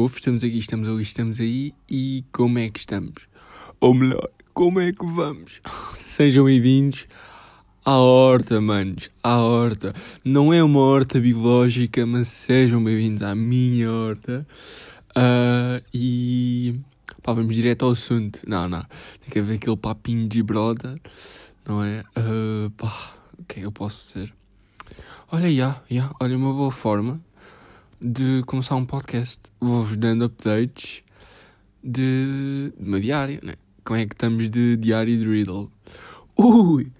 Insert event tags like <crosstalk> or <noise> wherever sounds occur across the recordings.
estamos aqui, estamos ali, estamos aí e como é que estamos? Ou melhor, como é que vamos? <laughs> Sejam bem-vindos à horta, manos, à horta. Não é uma horta biológica, mas sejam bem-vindos à minha horta. Uh, e pá, vamos direto ao assunto. Não, não, tem que haver aquele papinho de broda, não é? Uh, pá, o que é que eu posso dizer? Olha, já, já, olha, uma boa forma de começar um podcast. Vou-vos dando updates de, de meu diário, né? Como é que estamos de diário de Riddle? Ui,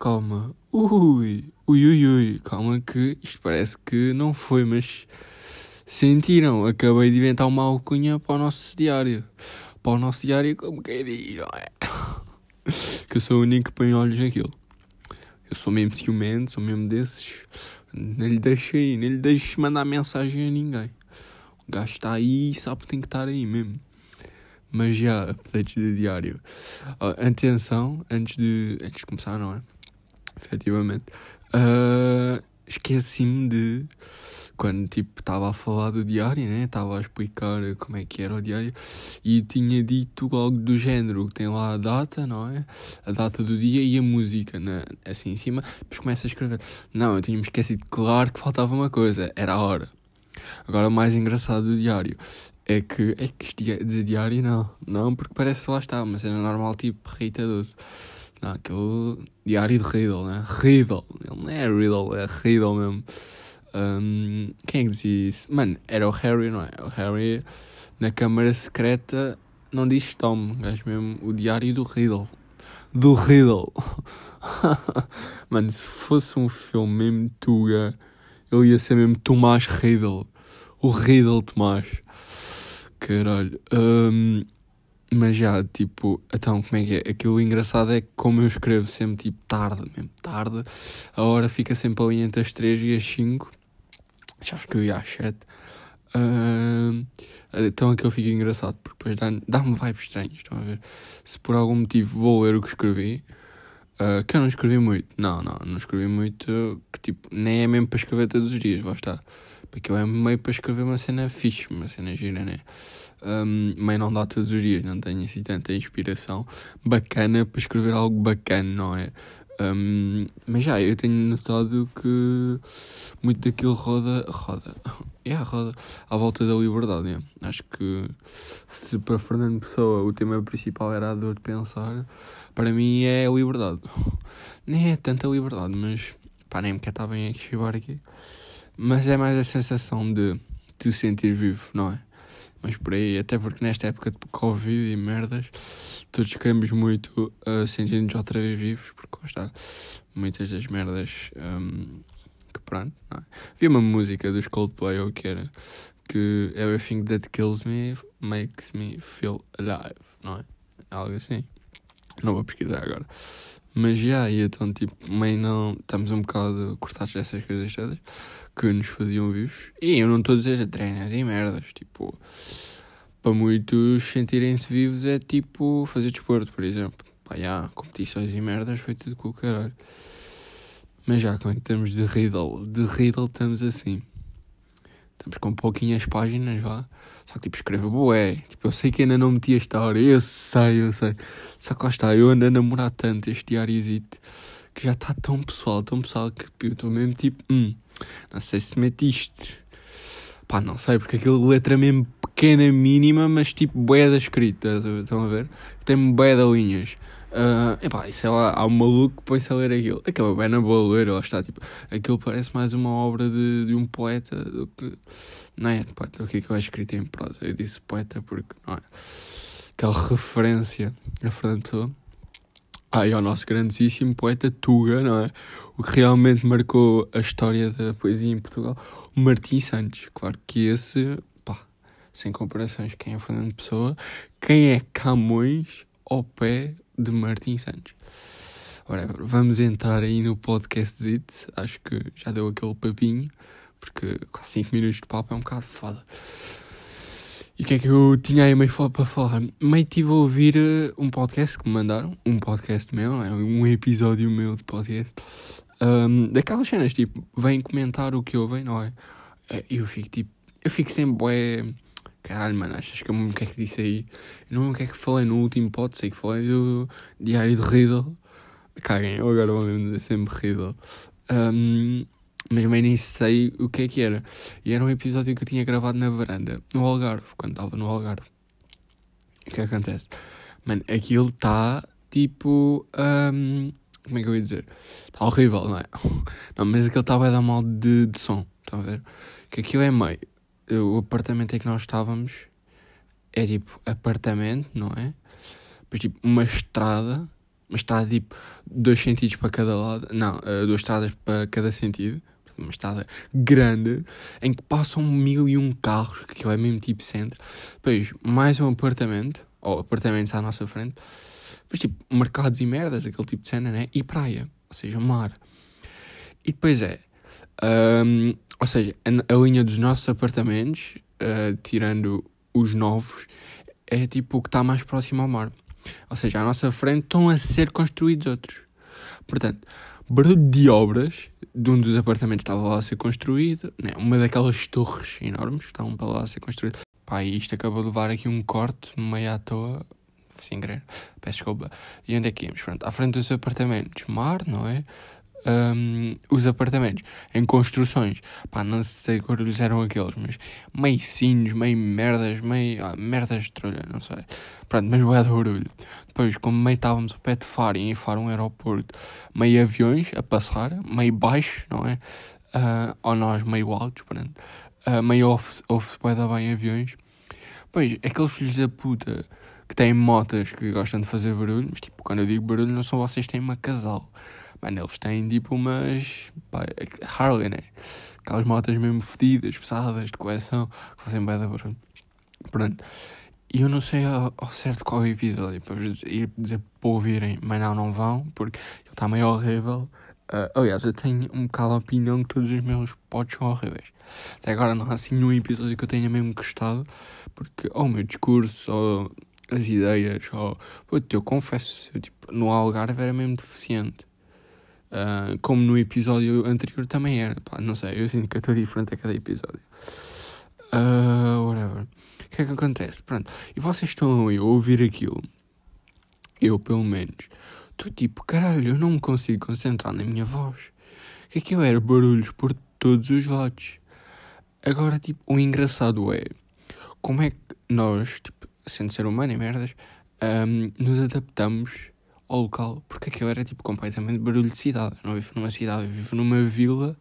calma, ui, ui, ui, ui, calma que isto parece que não foi, mas sentiram, acabei de inventar uma alcunha para o nosso diário. Para o nosso diário, como quem diz, não é? <laughs> que eu sou o único que põe olhos naquilo. Eu sou mesmo ciumento, sou mesmo desses nem lhe deixei, nem lhe deixe mandar mensagem a ninguém. O gajo está aí e sabe que tem que estar aí mesmo. Mas já, updates de diário. Uh, atenção, antes de, antes de começar, não é? Efetivamente. Uh, Esqueci-me de quando tipo estava a falar do diário, né? Estava a explicar como é que era o diário e tinha dito algo do género, tem lá a data, não é? A data do dia e a música, né? assim em cima, depois começa a escrever. Não, eu tinha-me esquecido, claro que faltava uma coisa, era a hora. Agora o mais engraçado do diário é que, é que dizer diário não, não, porque parece lá está, mas era normal tipo Rita 12. Não, aquele diário de Riddle, né? Riddle, ele não é Riddle, é Riddle mesmo. Um, quem é que dizia isso? Mano, era o Harry, não é? O Harry na câmara secreta não diz Tom, gajo mesmo, o diário do Riddle. Do Riddle. <laughs> Mano, se fosse um filme mesmo Tuga, ele ia ser mesmo Tomás Riddle. O Riddle Tomás. Caralho. Um, mas já, tipo, então como é que é? Aquilo engraçado é que como eu escrevo sempre tipo tarde, mesmo tarde, a hora fica sempre ali entre as 3 e as 5 já escrevi às 7. Uh, então aquilo fica engraçado, porque depois dá-me dá vibes estranhas. Estão a ver? Se por algum motivo vou ler o que escrevi, uh, que eu não escrevi muito, não, não, não escrevi muito, que tipo, nem é mesmo para escrever todos os dias, lá está. Porque eu é meio para escrever uma cena fixe, uma cena gira, né? Um, meio não dá todos os dias, não tenho assim tanta inspiração bacana para escrever algo bacana, não é? Um, mas já, eu tenho notado que muito daquilo roda. roda. É, <laughs> yeah, roda à volta da liberdade. Yeah. Acho que se para Fernando Pessoa o tema principal era a dor de pensar, para mim é a liberdade. <laughs> Nem é tanta liberdade, mas pá, nem me quer estar bem a chegar aqui. Mas é mais a sensação de te sentir vivo, não é? Mas por aí, até porque nesta época de Covid e merdas todos queremos muito uh, sentir-nos outra vez vivos, porque lá está, muitas das merdas um, que pronto, não é? Vi uma música dos Coldplay ou que era que Everything That Kills Me Makes Me Feel Alive, não é? Algo assim. Não vou pesquisar agora. Mas já, e então, tipo, meio não. Estamos um bocado cortados dessas coisas todas que nos faziam vivos. E eu não estou a dizer treinas e merdas, tipo para muitos sentirem-se vivos é tipo fazer desporto, por exemplo. Pá, já, competições e merdas foi tudo com o caralho. Mas já, como é que estamos de Riddle? De Riddle estamos assim. Estamos com pouquinhas páginas lá. Só que tipo, escreva boé. Tipo, eu sei que ainda não meti a história. Eu sei, eu sei. Só que lá está, eu ando a namorar tanto este diariozito que já está tão pessoal, tão pessoal que tipo, eu estou mesmo tipo, hum, não sei se meti isto. Pá, não sei, porque aquela letra mesmo pequena, mínima, mas tipo bué da escrita, estão a ver? Tem bué de linhas. Uh, epá, e sei lá, há um maluco que põe-se a ler aquilo. Aquela bem na boa ler, lá está, tipo, aquilo parece mais uma obra de, de um poeta do que. Não é poeta, o que é que eu escrito em prosa? Eu disse poeta porque, não é? Aquela referência a Fernando Pessoa. Ah, e ao nosso grandíssimo poeta Tuga, não é? O que realmente marcou a história da poesia em Portugal. O Martim Santos. Claro que esse sem comparações, quem é Fernando Pessoa, quem é Camões ao pé de Martin Santos. Ora, vamos entrar aí no podcast Zit. Acho que já deu aquele papinho, porque quase 5 minutos de papo é um bocado foda. E o que é que eu tinha aí meio para falar? Meio estive a ouvir eh, um podcast que me mandaram, um podcast meu, é? um episódio meu de podcast, um, daquelas cenas, tipo, vêm comentar o que ouvem, não é? Eh, eu fico tipo, eu fico sempre, bué caralho, mano, achas que eu me o que é que disse aí? Eu não o que é que falei no último pod, sei que falei do Diário de Riddle. Caguem, eu agora vou mesmo dizer sempre Riddle. Um, mas nem sei o que é que era. E era um episódio que eu tinha gravado na varanda, no Algarve, quando estava no Algarve. O que acontece? Mano, aquilo está tipo. Um, como é que eu ia dizer? Está horrível, não é? <laughs> Não, mas aquilo estava a dar mal de, de som, estão a ver? Que aquilo é meio. O apartamento em que nós estávamos é tipo apartamento, não é? Depois tipo uma estrada, uma estrada tipo dois sentidos para cada lado, não, uh, duas estradas para cada sentido, uma estrada grande em que passam mil e um carros, que é mesmo tipo centro. Depois mais um apartamento, ou apartamentos à nossa frente depois, tipo, mercados e merdas, aquele tipo de cena, né? E praia, ou seja, mar. E depois é, um, ou seja, a, linha dos nossos apartamentos, uh, tirando os novos, é tipo o que está mais próximo ao mar. Ou seja, à nossa frente estão a ser construídos outros. Portanto, barulho de obras de um dos apartamentos estava lá a ser construído, né? uma daquelas torres enormes que estavam para lá a ser construídas. Pá, isto acabou de levar aqui um corte meio à toa sem querer, peço desculpa. E onde é que íamos? Pronto, à frente dos apartamentos, mar, não é? Um, os apartamentos em construções, pá, não sei que barulhos eram aqueles, mas meio sinos, meio merdas, meio ah, merdas de trolha, não sei. Pronto, mas é de barulho. Depois, como meio estávamos a pé de Faro em Faro um aeroporto, meio aviões a passar, meio baixos, não é? Uh, ou nós meio altos, pronto. Uh, meio ouve-se ouve bem aviões. Pois, aqueles filhos da puta que têm motas que gostam de fazer barulho, mas tipo, quando eu digo barulho, não são vocês que têm uma casal. Mano, eles têm tipo umas. Pá, Harley, né? Aquelas motas mesmo fedidas, pesadas, de coleção, que fazem bem da. Pronto. E eu não sei ao, ao certo qual é o episódio, para vos dizer, dizer para ouvirem, mas não, não vão, porque ele está meio horrível. Uh, aliás, eu tenho um bocado a opinião que todos os meus pods são horríveis. Até agora não há assim nenhum episódio que eu tenha mesmo gostado, porque ou o meu discurso, ou as ideias, ou eu confesso, eu, tipo, no Algarve era mesmo deficiente. Uh, como no episódio anterior também era. Pá, não sei, eu sinto que eu estou diferente a cada episódio. Uh, whatever. O que é que acontece? Pronto. E vocês estão a ouvir aquilo. Eu, pelo menos. Estou tipo, caralho, eu não me consigo concentrar na minha voz. Que aquilo era barulhos por todos os lados. Agora, tipo, o engraçado é como é que nós, tipo, sendo ser humano e merdas, um, nos adaptamos ao local, porque aquilo era tipo completamente barulho de cidade. Eu não vivo numa cidade, eu vivo numa vila,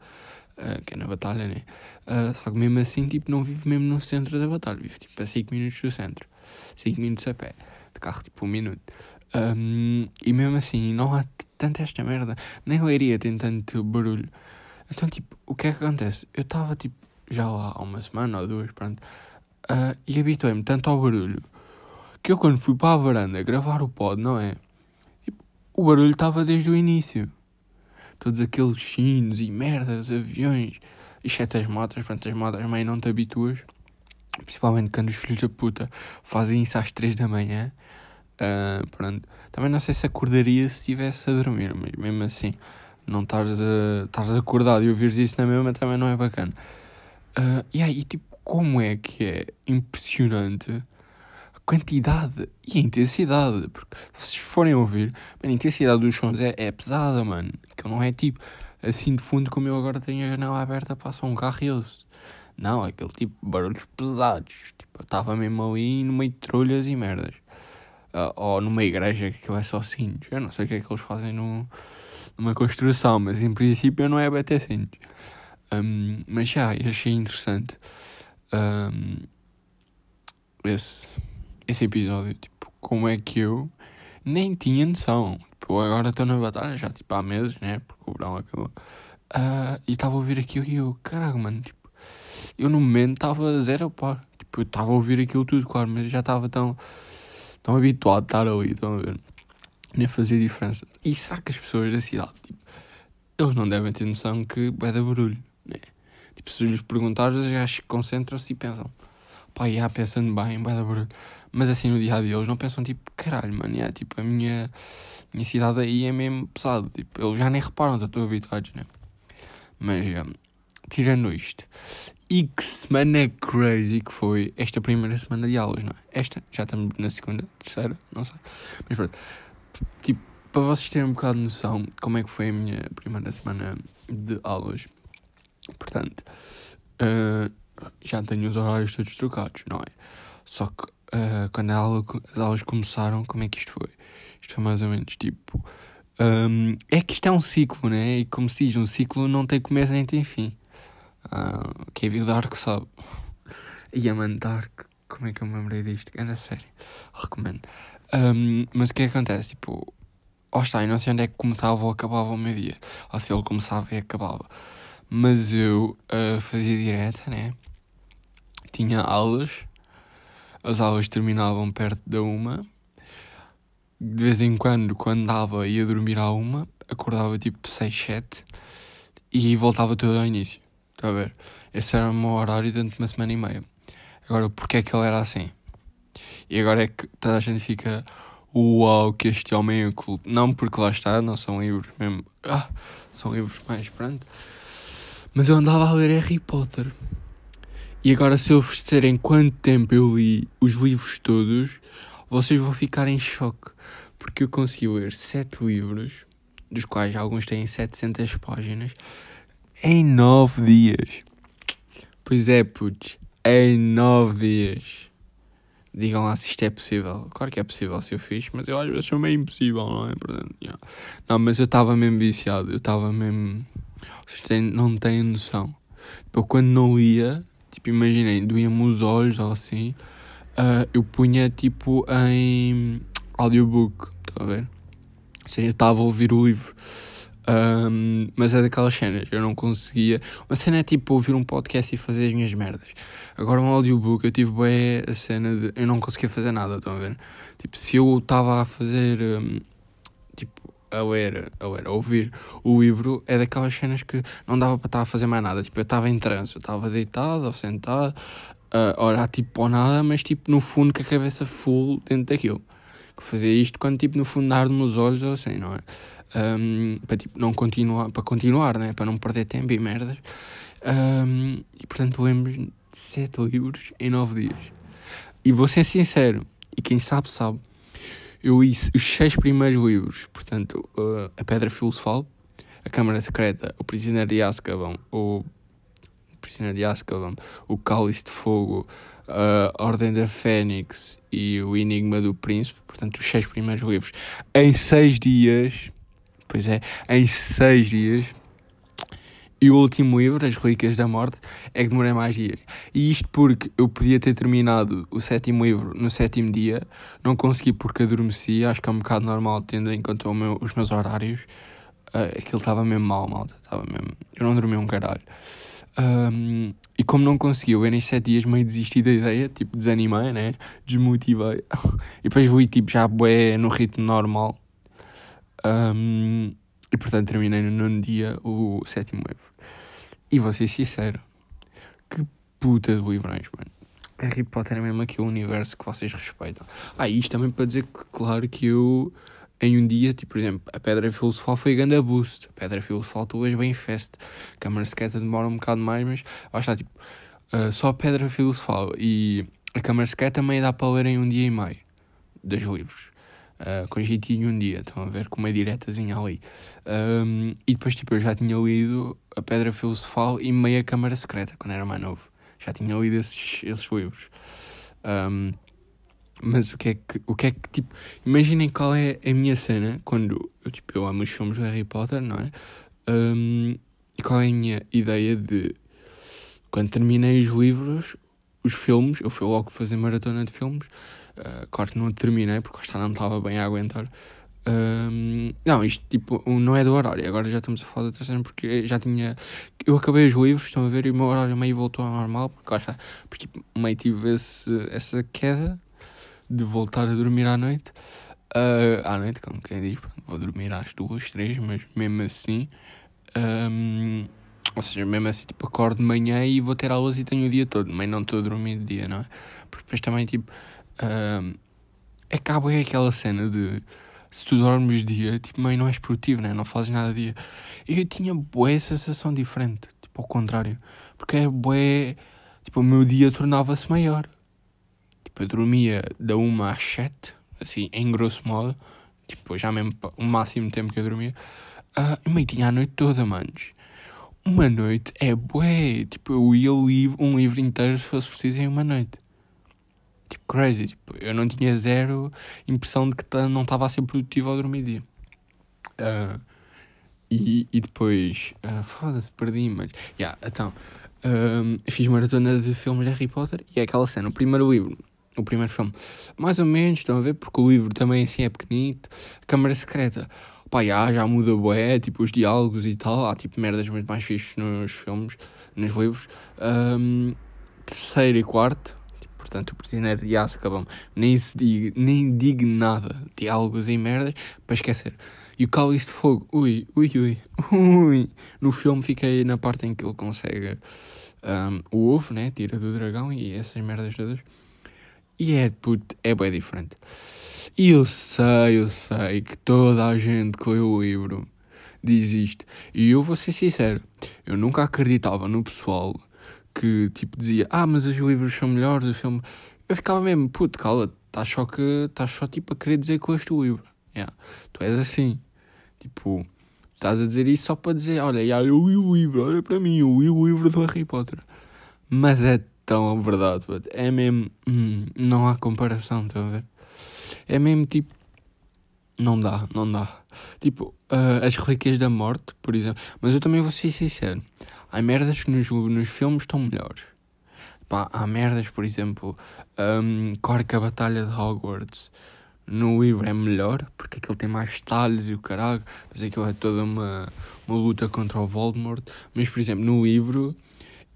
uh, que é na Batalha, né? Uh, só que mesmo assim, tipo, não vivo mesmo no centro da Batalha, vivo tipo a 5 minutos do centro, 5 minutos a pé, de carro tipo 1 um minuto. Um, e mesmo assim, não há tanta esta merda, nem leiria tem tanto barulho. Então, tipo, o que é que acontece? Eu estava tipo já lá há uma semana ou duas, pronto, uh, e habituei-me tanto ao barulho que eu quando fui para a varanda gravar o pod, não é? O barulho estava desde o início. Todos aqueles sinos e merdas, aviões, exceto as motas, pronto, as motas meio não te habituas. Principalmente quando os filhos da puta fazem isso às 3 da manhã. Uh, pronto. Também não sei se acordaria se estivesse a dormir, mas mesmo assim, não estás, acordado e ouvires isso na mesma também não é bacana. Uh, e aí, tipo, como é que é impressionante quantidade e a intensidade. Porque se vocês forem ouvir, a intensidade dos sons é, é pesada, mano. Que não é tipo assim de fundo como eu agora tenho a janela aberta, passa um carro e eu. Não, é aquele tipo barulhos pesados. Tipo, eu estava mesmo ali no meio de trolhas e merdas. Uh, ou numa igreja que aquilo é só cintos. Eu não sei o que é que eles fazem no, numa construção, mas em princípio não é BT cintos. Um, mas já, achei interessante um, esse esse episódio, tipo, como é que eu nem tinha noção. Tipo, agora estou na batalha já, tipo, há meses, né? Porque o verão acabou. Uh, e estava a ouvir aquilo e eu, caralho, mano, tipo, eu no momento estava zero pá. Tipo, eu estava a ouvir aquilo tudo, claro, mas já estava tão, tão habituado a estar ali, estão a ver? Nem fazia diferença. E será que as pessoas da cidade, tipo, eles não devem ter noção que é da barulho, né? Tipo, se lhes perguntares, já concentram-se e pensam, pá, já pensando bem, vai da barulho. Mas assim, no dia a dia, eles não pensam tipo, caralho, mano, é, tipo, a minha, minha cidade aí é mesmo pesado. Tipo, eles já nem reparam, estão habituados, né? Mas, tirando isto, E que semana crazy que foi esta primeira semana de aulas, não é? Esta, já estamos na segunda, terceira, não sei. Mas pronto, tipo, para vocês terem um bocado de noção como é que foi a minha primeira semana de aulas. Portanto, uh, já tenho os horários todos trocados, não é? Só que uh, quando aula, as aulas começaram, como é que isto foi? Isto foi mais ou menos tipo. Um, é que isto é um ciclo, né? E como se diz, um ciclo não tem começo nem tem fim. Uh, quem viu Dark sabe. <laughs> E a man Dark, como é que eu me lembrei disto? Era sério. Recomendo. Um, mas o que é que acontece? Tipo, ó está, eu não sei onde é que começava ou acabava o meu dia. Ou se ele começava e acabava. Mas eu uh, fazia direta, né? Tinha aulas. As aulas terminavam perto da uma. De vez em quando, quando dava, ia dormir à uma. Acordava tipo 6, 7. E voltava tudo ao início. Está a ver? Esse era o meu horário durante uma semana e meia. Agora, porque é que ele era assim? E agora é que toda a gente fica. Uau, que este homem é culto. Não porque lá está, não são livros mesmo. Ah, são livros mais pronto. Mas eu andava a ler Harry Potter. E agora, se eu vos disser em quanto tempo eu li os livros todos, vocês vão ficar em choque. Porque eu consegui ler sete livros, dos quais alguns têm 700 páginas, em nove dias. Pois é, putz, em nove dias. Digam lá se isto é possível. Claro que é possível se eu fiz, mas eu às vezes sou meio impossível, não é? Não, mas eu estava mesmo viciado, eu estava mesmo. Vocês têm, não têm noção. Eu quando não lia, tipo, imaginem, doía-me os olhos ou assim, uh, eu punha tipo em audiobook, está a ver? Ou seja, estava a ouvir o livro. Um, mas é daquelas cenas, eu não conseguia. Uma cena é tipo ouvir um podcast e fazer as minhas merdas. Agora um audiobook, eu tive bem a cena de eu não conseguia fazer nada, estão a ver? Tipo, se eu estava a fazer um, tipo, a ler, a ler, a ouvir o livro, é daquelas cenas que não dava para estar a fazer mais nada. Tipo, eu estava em trânsito, eu estava deitado ou sentado, a olhar tipo para nada, mas tipo no fundo com a cabeça full dentro daquilo. Que fazia isto quando tipo no fundo ar nos olhos ou assim, não é? um, para tipo, não continuar, para continuar, né? para não perder tempo e merdas. Um, e portanto lemos sete livros em nove dias. E vou ser sincero, e quem sabe, sabe, eu li os seis primeiros livros, portanto, uh, A Pedra Filosofal, A Câmara Secreta, O Prisioneiro de Azkaban, o Prisioneiro de Azkaban, O Cálice de Fogo, a Ordem da Fênix e O Enigma do Príncipe, portanto, os seis primeiros livros, em seis dias, Pois é, em seis dias. E o último livro, As Relíquias da Morte, é que demorei mais dias. E isto porque eu podia ter terminado o sétimo livro no sétimo dia, não consegui porque adormeci, acho que é um bocado normal, tendo em conta meu, os meus horários. Uh, aquilo estava mesmo mal, malta. Estava mesmo... Eu não dormi um caralho. Um, e como não consegui, eu em sete dias meio desisti da ideia, tipo, desanimei, né? Desmotivei. <laughs> e depois fui, tipo, já bué no ritmo normal. Um, e portanto terminei no nono dia o sétimo livro. E vou ser sincero, que puta de livrões, mano. Harry Potter é mesmo aquele universo que vocês respeitam. Ah, isto também para dizer que, claro, que eu em um dia, tipo, por exemplo, a Pedra Filosofal foi grande boost. A Pedra Filosofal tu hoje bem fest. Câmara Secreta demora um bocado mais, mas lá está, tipo, uh, só a Pedra Filosofal e a Câmara Secreta também dá para ler em um dia e meio dos livros uh, com jeitinho um dia, estão a ver, com uma diretazinha ali. Um, e depois, tipo, eu já tinha lido A Pedra Filosofal e Meia Câmara Secreta, quando era mais novo. Já tinha lido esses, esses livros. Um, mas o que é que, o que é que, tipo, imaginem qual é a minha cena quando, eu, tipo, eu amo os filmes do Harry Potter, não é? Um, e qual é a minha ideia de, quando terminei os livros, os filmes, eu fui logo fazer maratona de filmes, Uh, claro que não terminei porque está não estava bem a aguentar. Um, não, isto tipo não é do horário, agora já estamos a falar da cena porque já tinha. Eu acabei os livros, estão a ver, e o meu horário meio voltou ao normal, porque lá está, porque tipo, meio tive esse, essa queda de voltar a dormir à noite. Uh, à noite, como quem diz, vou dormir às duas, três, mas mesmo assim. Um, ou seja, mesmo assim, tipo, acordo de manhã e vou ter aulas e tenho o dia todo, mas não estou a dormir de dia, não é? Porque depois também, tipo, uh, acaba é aquela cena de se tu dormes dia, tipo, meio não és produtivo, né? não fazes nada dia. Eu tinha boa sensação diferente. Tipo, ao contrário. Porque é bué, tipo, o meu dia tornava-se maior. Tipo, eu dormia da 1 às 7, assim, em grosso modo, tipo, já mesmo o máximo tempo que eu dormia, uh, e meio tinha a noite toda, manos. Uma noite é bué, tipo, eu ia um livro inteiro se fosse preciso em uma noite. Tipo, crazy, tipo, eu não tinha zero impressão de que não estava a ser produtivo ao dormir dia. Uh, e, e depois, uh, foda-se, perdi, mas. Yeah, então, um, fiz maratona de filmes de Harry Potter e é aquela cena, o primeiro livro, o primeiro filme, mais ou menos, estão a ver, porque o livro também assim é pequenito, Câmara Secreta, pá, já, já muda bué, tipo, os diálogos e tal, há tipo merdas muito mais fixes nos filmes, nos livros. Um, terceiro e quarto, portanto, o prisioneiro de Azkaban, nem se diga, nem digo nada, diálogos e merdas, para esquecer. E o cálice de fogo, ui, ui, ui, ui. No filme fiquei na parte em que ele consegue um, o ovo, né? Tira do dragão e essas merdas todas. E é, puto, é bem diferente. E eu sei, eu sei que toda a gente que leu o livro diz isto. E eu vou ser sincero, eu nunca acreditava no pessoal que tipo dizia, ah, mas os livros são melhores, o filme. Eu ficava mesmo, puto, cala, estás só que estás só tipo a querer dizer que este o livro. Yeah. Tu és assim. Tipo, estás a dizer isso só para dizer, olha, yeah, eu li o livro, olha para mim, eu li o livro do Harry Potter. Mas é tão verdade, but é mesmo, hum, não há comparação, estão a ver? É mesmo tipo, não dá, não dá. Tipo, uh, as relíquias da morte, por exemplo. Mas eu também vou ser sincero, há merdas que nos, nos filmes estão melhores. Pá, há merdas, por exemplo, um, claro que a Batalha de Hogwarts no livro é melhor, porque aquele tem mais detalhes e o caralho, mas aquilo é toda uma, uma luta contra o Voldemort. Mas, por exemplo, no livro,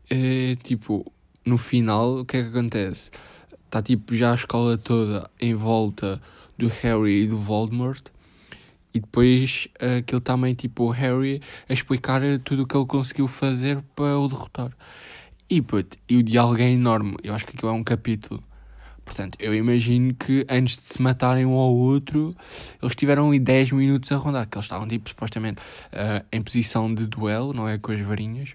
é tipo, no final, o que é que acontece? Está tipo já a escola toda em volta do Harry e do Voldemort. E depois aquilo também tipo o Harry a explicar tudo o que ele conseguiu fazer para o derrotar. E, put, e o diálogo é enorme. Eu acho que aquilo é um capítulo Portanto, eu imagino que antes de se matarem um ao outro, eles tiveram ali 10 minutos a rondar, que eles estavam tipo supostamente uh, em posição de duelo, não é? Com as varinhas.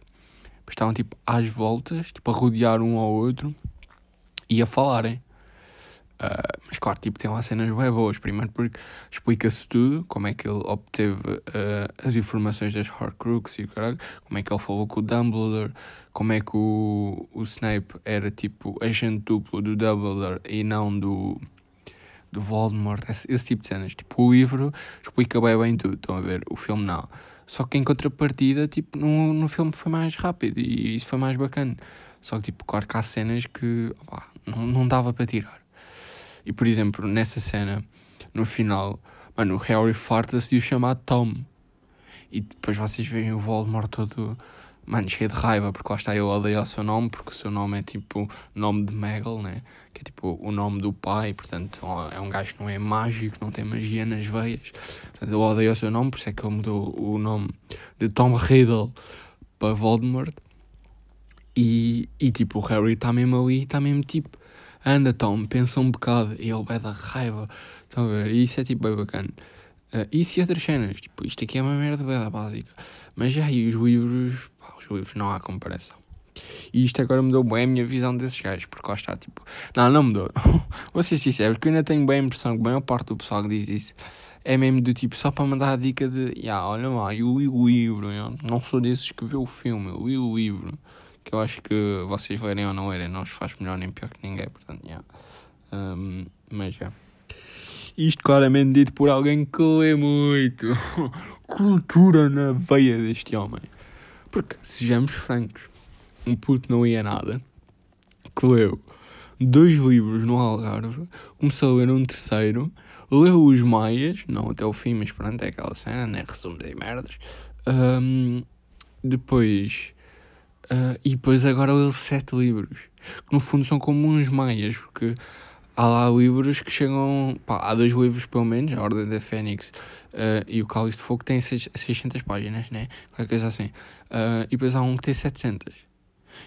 Estavam tipo às voltas, tipo a rodear um ao outro e a falarem. Uh, mas claro, tipo, tem lá cenas bem boas. Primeiro porque explica-se tudo, como é que ele obteve uh, as informações das Horcruxes e o caralho, como é que ele falou com o Dumbledore, como é que o, o Snape era tipo agente duplo do Dumbledore e não do, do Voldemort, esse, esse tipo de cenas. Tipo, o livro explica bem, bem tudo, estão a ver? O filme não. Só que em contrapartida, tipo, no, no filme foi mais rápido e isso foi mais bacana. Só que, tipo, claro que há cenas que opa, não, não dava para tirar. E, por exemplo, nessa cena, no final, mano, o Harry farta-se de o chamar Tom. E depois vocês veem o Voldemort todo mano, cheio de raiva, porque lá está, eu odeio o seu nome, porque o seu nome é tipo nome de Megal, né? Que é tipo o nome do pai, portanto é um gajo que não é mágico, não tem magia nas veias. Portanto, eu odeio o seu nome, por isso é que ele mudou o nome de Tom Riddle para Voldemort. E, e tipo, o Harry está mesmo ali, está mesmo tipo, anda Tom, pensa um bocado, e ele vai dar raiva. Estão a ver? E isso é tipo bem bacana. Uh, isso e outras cenas, tipo, isto aqui é uma merda bem básica. Mas já aí os livros, pá, os livros não há comparação. E isto agora mudou bem a minha visão desses gajos, porque lá está, tipo, não, não mudou. <laughs> Vou ser sincero, porque eu ainda tenho bem a impressão que a maior parte do pessoal que diz isso é mesmo do tipo, só para mandar a dica de, yeah, olha lá, eu li o livro, eu não sou desses que vê o filme, eu li o livro. Que eu acho que vocês lerem ou não lerem, não os faz melhor nem pior que ninguém, portanto, yeah. Um, mas já. Yeah. Isto claramente dito por alguém que lê muito. <laughs> Cultura na veia deste homem. Porque, sejamos francos, um puto não ia nada, que leu dois livros no Algarve, começou a ler um terceiro, leu os Maias, não até o fim, mas pronto, é aquela cena, né? Resumos e merdas. Um, depois. Uh, e depois agora leu sete livros, que no fundo são como uns Maias, porque há lá livros que chegam. Pá, há dois livros, pelo menos, A Ordem da Fênix uh, e O Cálice de Fogo, que têm 600 páginas, né? Qualquer coisa assim. Uh, e depois há um que tem 700.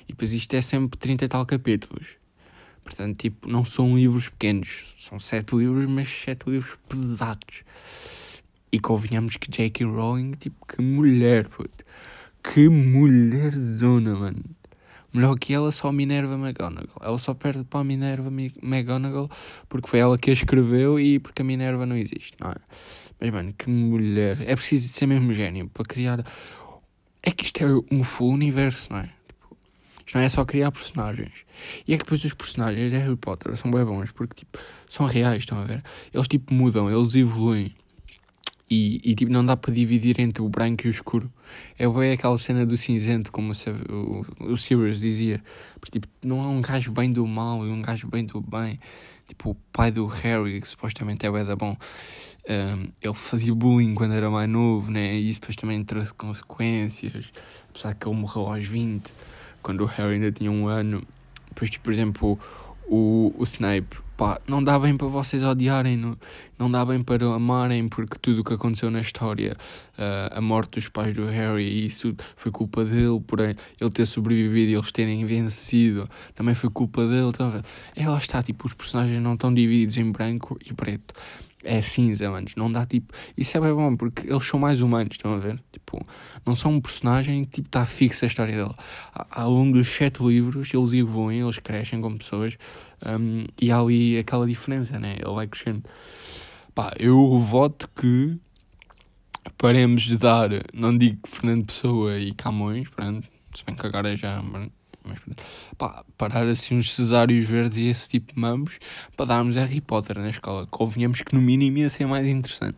E depois isto é sempre 30 e tal capítulos. Portanto, tipo, não são livros pequenos. São 7 livros, mas 7 livros pesados. E convenhamos que J.K. Rowling, tipo, que mulher, puto. Que mulher zona, mano. Melhor que ela, só Minerva McGonagall. Ela só perde para a Minerva McGonagall porque foi ela que a escreveu e porque a Minerva não existe, não é? Mas, mano, que mulher. É preciso ser mesmo gênio para criar. É que isto é um full universo, não é? Tipo, isto não é só criar personagens. E é que depois os personagens de Harry Potter são bem bons porque, tipo, são reais, estão a ver? Eles, tipo, mudam, eles evoluem. E, e, tipo, não dá para dividir entre o branco e o escuro. É bem aquela cena do cinzento, como o, o, o Sirius dizia. Porque, tipo, não há um gajo bem do mal e um gajo bem do bem. Tipo, o pai do Harry, que supostamente é o da bom, um, ele fazia bullying quando era mais novo, né? E isso depois também trouxe consequências. Apesar que ele morreu aos 20, quando o Harry ainda tinha um ano. Depois, tipo, por exemplo, o, o Snape, pá, não dá bem para vocês odiarem, não, não dá bem para amarem, porque tudo o que aconteceu na história, uh, a morte dos pais do Harry, isso foi culpa dele, por ele ter sobrevivido e eles terem vencido, também foi culpa dele. Então, é, lá está, tipo, os personagens não estão divididos em branco e preto é cinza, manos. Não dá tipo. Isso é bem bom porque eles são mais humanos, estão a ver? Tipo, não são um personagem que tipo, está fixa a história dele. Ao longo dos sete livros, eles evoluem, eles crescem como pessoas um, e há ali aquela diferença, né? Ele vai crescendo. Pá, eu voto que paremos de dar, não digo Fernando Pessoa e Camões, pronto, se bem que agora já mas pá, parar assim uns cesários verdes e esse tipo de mamos para darmos Harry Potter na escola. Convenhamos que no mínimo ia ser mais interessante.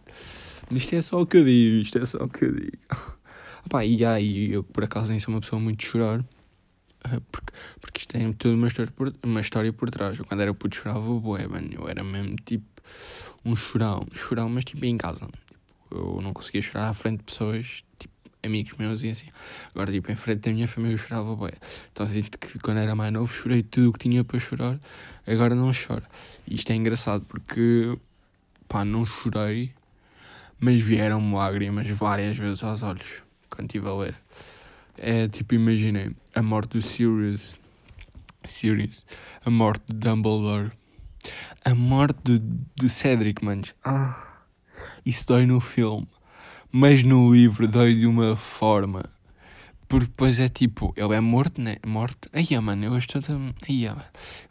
Mas isto é só o que eu digo, isto é só o que eu digo. <laughs> Pá, e aí eu por acaso nem sou uma pessoa muito de chorar. Eh, porque, porque isto tem toda uma história por, uma história por trás. Eu, quando era puto chorava bué, mano. Eu era mesmo tipo um chorão. Chorão, mas tipo em casa. Tipo, eu não conseguia chorar à frente de pessoas. Tipo, amigos meus e assim. Agora, tipo, em frente da minha família eu chorava bué. Então, assim, que quando era mais novo chorei tudo o que tinha para chorar, agora não choro. E isto é engraçado porque, pá, não chorei, mas vieram-me lágrimas várias vezes aos olhos quando estive a ler. É tipo, imaginei a morte do Sirius, Sirius, a morte de Dumbledore, a morte do, do Cedric, manos. Ah, isso dói no filme mas no livro dói de uma forma. Porque depois é tipo, ele é morto, né? Morto. Aí, mano, eu estou. Aí, mano.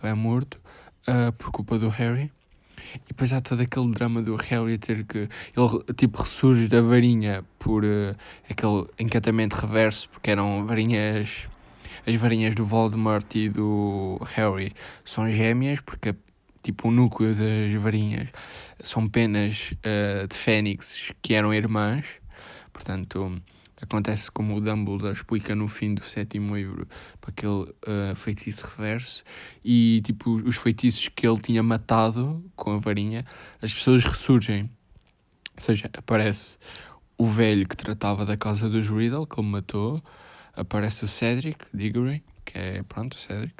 Ele é morto uh, por culpa do Harry. E depois há todo aquele drama do Harry ter que. Ele, tipo, ressurge da varinha por uh, aquele encantamento reverso, porque eram varinhas. As varinhas do Voldemort e do Harry são gêmeas, porque tipo o núcleo das varinhas, são penas uh, de fênix que eram irmãs. Portanto, acontece como o Dumbledore explica no fim do sétimo livro, para aquele uh, feitiço reverso. E tipo, os feitiços que ele tinha matado com a varinha, as pessoas ressurgem. Ou seja, aparece o velho que tratava da casa dos Riddle, que ele matou. Aparece o Cedric Diggory, que é, pronto, o Cedric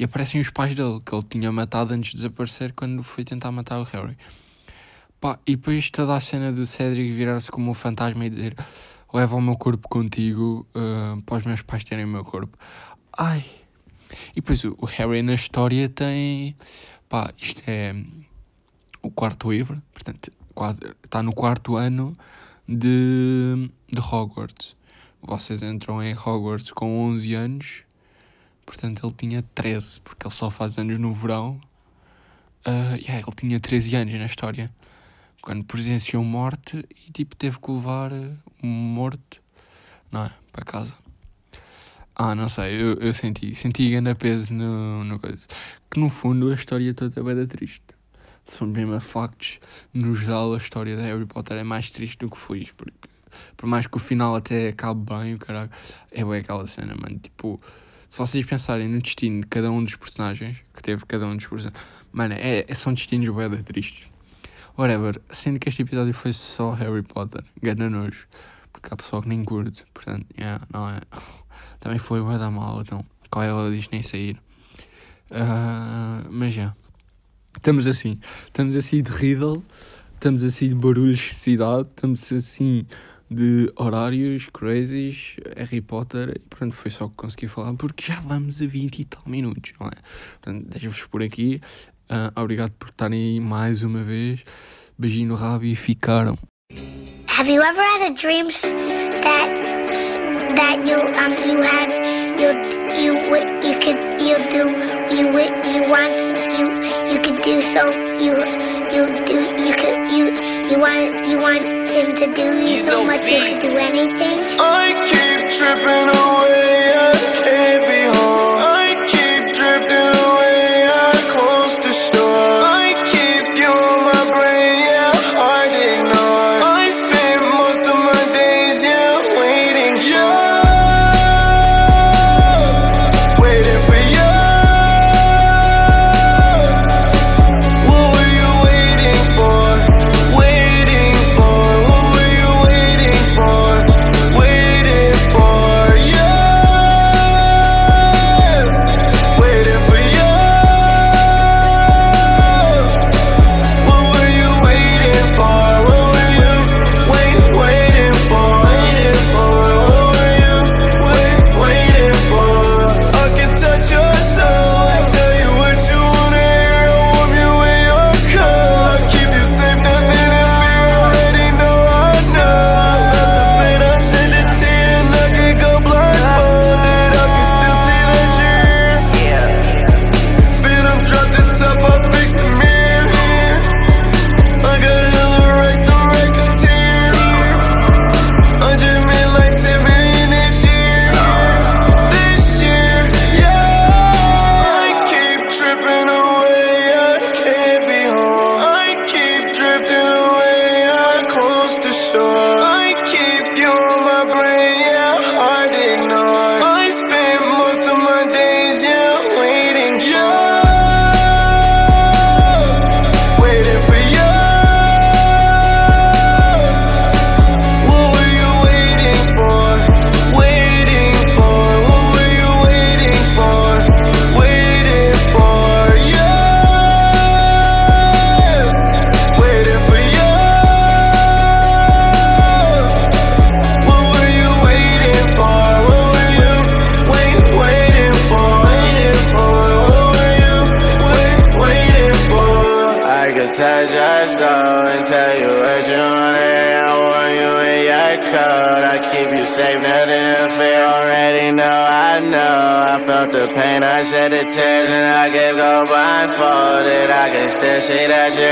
e aparecem os pais dele, que ele tinha matado antes de desaparecer quando foi tentar matar o Harry. Pá, e depois toda a cena do Cedric virar-se como um fantasma e dizer leva o meu corpo contigo uh, para os meus pais terem o meu corpo. Ai. E depois o, Harry na história tem. Pá, isto é o quarto livro, portanto, está no quarto ano de, de Hogwarts. Vocês entram em Hogwarts com 11 anos Portanto, ele tinha 13, porque ele só faz anos no verão. Uh, yeah, ele tinha 13 anos na história. Quando presenciou morte e tipo teve que levar um morto não é, para casa. Ah, não sei, eu, eu senti, senti grande peso no, no coisa. Que no fundo a história toda é bem triste. Se for mesmo a factos, no geral a história de Harry Potter é mais triste do que feliz, porque por mais que o final até acabe bem, o caralho, é bem aquela cena, mano. Tipo, se vocês pensarem no destino de cada um dos personagens, que teve cada um dos personagens, mano, é, é, são destinos bem tristes. Whatever, sendo que este episódio foi só Harry Potter, gana nojo, porque há pessoal que nem curte, portanto, yeah, não é. <laughs> Também foi bué da mal, então, qual é a disto nem sair. Uh, mas já, yeah. estamos assim, estamos assim de Riddle, estamos assim de barulhos de cidade, estamos assim de horários, crazies, Harry Potter, e pronto, foi só que consegui falar, porque já vamos a 20 e tal minutos, não é? Portanto, deixo-vos por aqui. Uh, obrigado por estarem aí mais uma vez. Beijinho no rabo e ficaram. Have you ever had a that that you um you had you you you could you do you you want you you could do so you to do you so much you could do anything. I keep tripping away. say that you